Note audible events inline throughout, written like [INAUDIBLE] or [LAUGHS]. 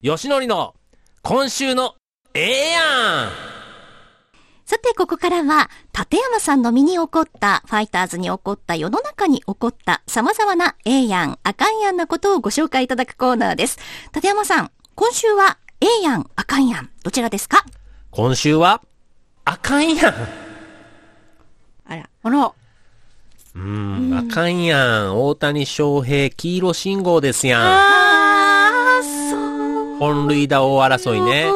よしのりの今週のええやんさて、ここからは、立山さんの身に起こった、ファイターズに起こった、世の中に起こった、様々なええやん、あかんやんなことをご紹介いただくコーナーです。立山さん、今週は、ええやん、あかんやん、どちらですか？今週はあかんやんあら。あら、うーん、あかんやん。大谷翔平、黄色信号ですやん。本塁打王争いね。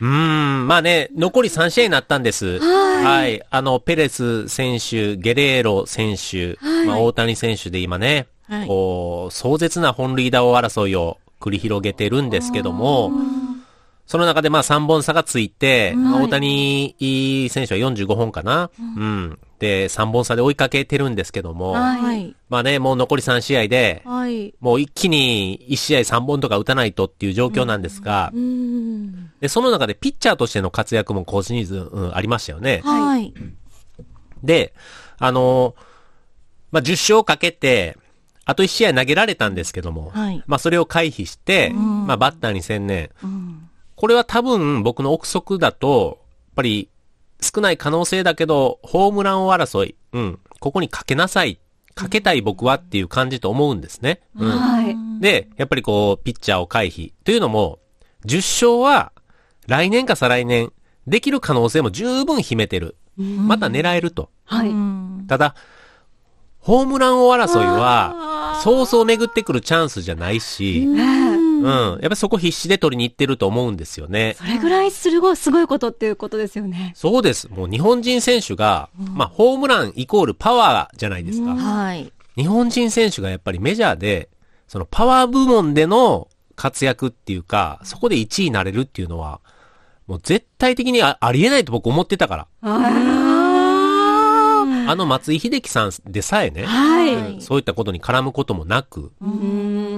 うーん、まあね、残り3試合になったんです。はい。あの、ペレス選手、ゲレーロ選手、まあ、大谷選手で今ね、はいこう、壮絶な本塁打王争いを繰り広げてるんですけども、その中でまあ3本差がついて、まあ大谷選手は45本かな、うん。で、3本差で追いかけてるんですけども、はい。まあね、もう残り3試合で、はい。もう一気に1試合3本とか打たないとっていう状況なんですが、うん。で、その中でピッチャーとしての活躍も今シーズン、うんありましたよね。はい。で、あのーまあ、10勝かけて、あと1試合投げられたんですけども、はいまあ、それを回避して、まあ、バッターに専念。うん。これは多分僕の憶測だと、やっぱり少ない可能性だけど、ホームラン王争い、うん、ここにかけなさい、かけたい僕はっていう感じと思うんですね。うん。はい。で、やっぱりこう、ピッチャーを回避。というのも、10勝は、来年か再来年、できる可能性も十分秘めてる。また狙えると。はい。うんただ、ホームラン王争いは、そうそう巡ってくるチャンスじゃないし、うん。やっぱりそこ必死で取りに行ってると思うんですよね。それぐらいすごい、すごいことっていうことですよね。そうです。もう日本人選手が、まあ、ホームランイコールパワーじゃないですか。はい。日本人選手がやっぱりメジャーで、そのパワー部門での活躍っていうか、そこで1位になれるっていうのは、もう絶対的にあありえないと僕思ってたから。ああの松井秀喜さんでさえね、あ。はい。うんそういったことに絡むこともなく、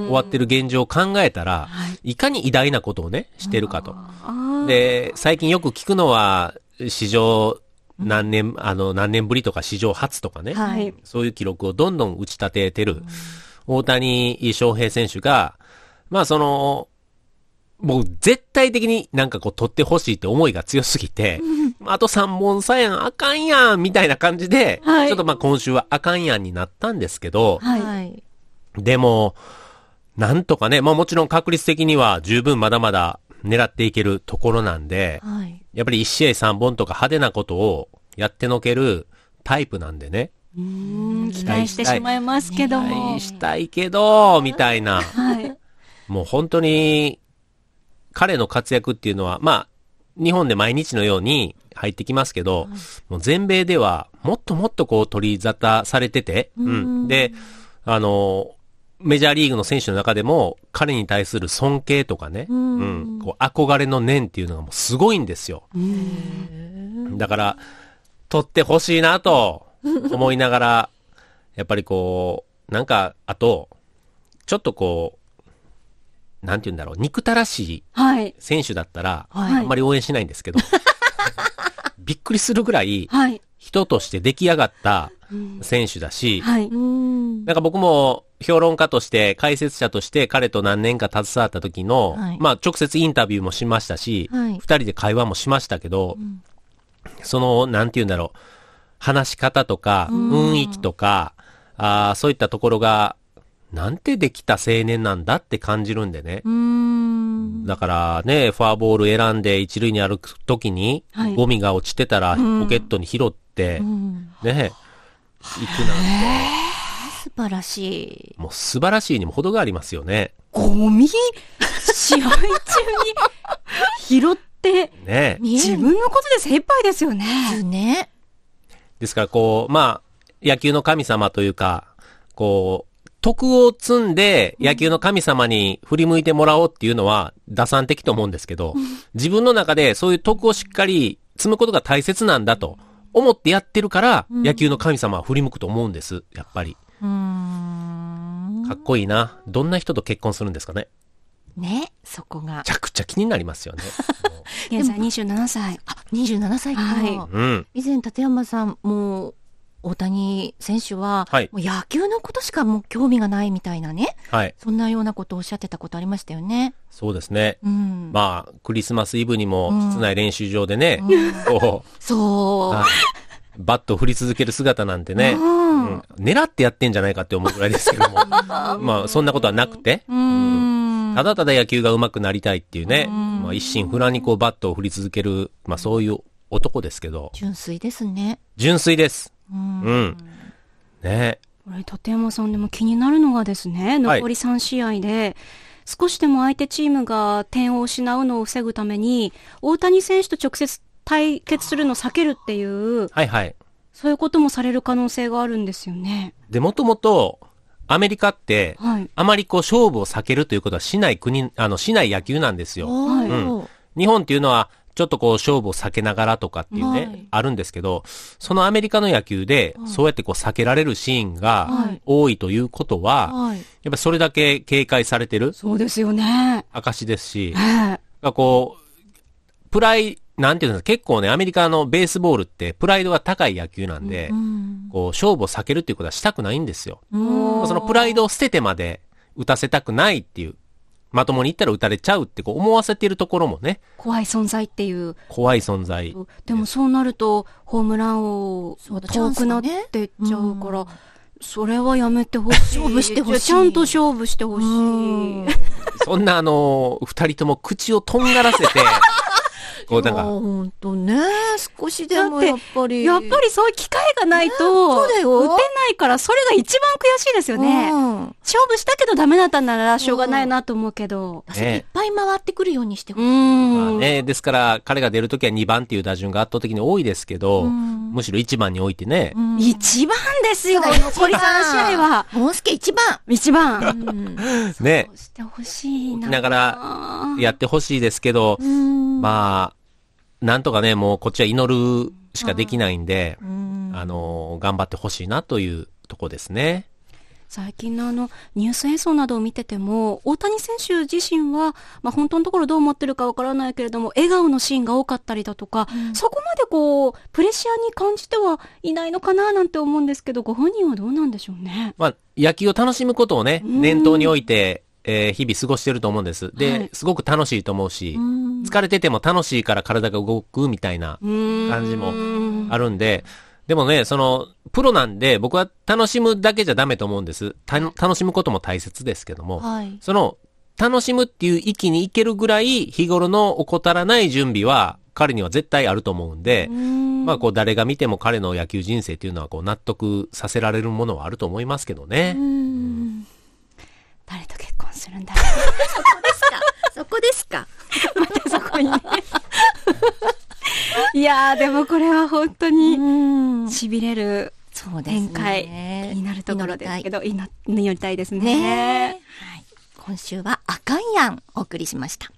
終終わってる現状を考えたら、いかに偉大なことをね、してるかと。で、最近よく聞くのは、史上何年、あの、何年ぶりとか史上初とかね、はい。そういう記録をどんどん打ち立ててる、大谷翔平選手が、まあその、もう絶対的になんかこう取ってほしいって思いが強すぎて、あと3本差やん、あかんやん、みたいな感じで、はいちょっとまあ今週はあかんやんになったんですけど、はい。はい。でも、なんとかね、まあもちろん確率的には十分まだまだ狙っていけるところなんで、はい。やっぱり1試合3本とか派手なことをやってのけるタイプなんでね。うん期待してしまいますけど期も待。したいけど、みたいな。はい。もう本当に、彼の活躍っていうのは、まあ、日本で毎日のように入ってきますけど、もう全米ではもっともっとこう取り沙汰されてて、うん。で、あの、メジャーリーグの選手の中でも彼に対する尊敬とかね、うん、こう憧れの念っていうのがもうすごいんですよ。だから、取ってほしいなと思いながら、やっぱりこう、なんか、あと、ちょっとこう、なんて言うんだろう、憎たらしいはい。選手だったら、はいあんまり応援しないんですけど、[LAUGHS] びっくりするぐらい、はい。人として出来上がった選手だし、はい。うん。なんか僕も評論家として、解説者として彼と何年か携わった時の、はいまあ直接インタビューもしましたし、二、はい人で会話もしましたけど、その、なんて言うんだろう、話し方とか、雰囲気とか、あーそういったところが、なんてできた青年なんだって感じるんでね。うん。だからね、フォアボール選んで一塁に歩く時に、はいゴミが落ちてたらポケットに拾って、ね、行くなんて、素晴らしい。もう素晴らしいにも程がありますよね。ゴミ？試合中に？拾って、ね。自分のことで精一杯ですよね。ね。ですからこう、まあ、野球の神様というか、こう、徳を積んで野球の神様に振り向いてもらおうっていうのは打算的と思うんですけど、自分の中でそういう徳をしっかり積むことが大切なんだと思ってやってるから、野球の神様は振り向くと思うんです、やっぱり。うん。かっこいいな。どんな人と結婚するんですかね。ね。そこがめ。ちゃくちゃ気になりますよね。現在27歳。あ、27歳か。はいうん。以前、立山さんも、大谷選手は、はいもう野球のことしかもう興味がないみたいなね、はい。そんなようなことをおっしゃってたことありましたよね。そうですね。うん。まあ、クリスマスイブにもうん室内練習場でね、うんそう。はいバットを振り続ける姿なんてね、うんうん狙ってやってんじゃないかって思うぐらいですけども、[LAUGHS] まあ、そんなことはなくて、うん。ただただ野球が上手くなりたいっていうね、うんまあ、一心不乱にこうバットを振り続ける、まあそういう男ですけど、純粋ですね。純粋です。うん。うん。ねこれ、立山さんでも気になるのがですね、はい残り3試合で、少しでも相手チームが点を失うのを防ぐために、大谷選手と直接対決するのを避けるっていう、はいはい。そういうこともされる可能性があるんですよね。で、もともと、アメリカって、はい。あまりこう勝負を避けるということはしない国、あの、しない野球なんですよ。おー日本っていうのは、ちょっとこう勝負を避けながらとかっていうね、はいあるんですけど、そのアメリカの野球で、そうやってこう避けられるシーンがはい多いということは、はい。やっぱそれだけ警戒されてるそうですよね。証ですしえ、えがこう、プライ、なんていうんですか、結構ね、アメリカのベースボールってプライドが高い野球なんで、うん。こう、勝負を避けるっていうことはしたくないんですよ。うんそのプライドを捨ててまで打たせたくないっていう、まともに言ったら打たれちゃうってこう思わせてるところもね、怖い存在っていう。怖い存在。でもそうなると、ホームラン王遠くなってっちゃうから、うんそれはやめてほしい。勝負してほしいちゃんと勝負してほしい。うんそんなあの、二人とも口をとんがらせて、こうなんか、本当ね、少しでもやっぱり。やっぱりそういう機会がないと、そうだよ打てないから、それが一番悔しいですよね。うん。勝負したけどダメだったなら、しょうがないなと思うけど。いっぱい回ってくるようにしてほうしい。ん。まあね、ですから彼が出るときは2番っていう打順が圧倒的に多いですけど、うんむしろ1番に置いてね、うん一番ですよ、残り3試合は。モンスケ一番。一番。うんねそう、してほしいな。だからやってほしいですけど、うんまあ、なんとかね、もうこっちは祈るしかできないんで、うんあの、頑張ってほしいなというとこですね。最近のあの、ニュース映像などを見てても、大谷選手自身は、まあ本当のところどう思ってるかわからないけれども、笑顔のシーンが多かったりだとか、そこまでこう、プレッシャーに感じてはいないのかななんて思うんですけど、ご本人はどうなんでしょうね？まあ、野球を楽しむことをね、うん念頭に置いて、えー日々過ごしてると思うんです。で、はいすごく楽しいと思うし、うん疲れてても楽しいから体が動くみたいな感感じもあるんで、でもね、その、プロなんで僕は楽しむだけじゃダメと思うんです。た楽しむことも大切ですけども、はい。その、楽しむっていう域に行けるぐらい日頃の怠らない準備は彼には絶対あると思うんで、まあこう誰が見ても彼の野球人生っていうのはこう納得させられるものはあると思いますけどね。誰と結婚するんだろ [LAUGHS] そこですか？[LAUGHS] うそこにね。[LAUGHS] いやー、でもこれは本当に、ん。痺れる。展開、気になるところですけど。ど、祈祈りたいですね。ねはい。今週は赤い案お送りしました。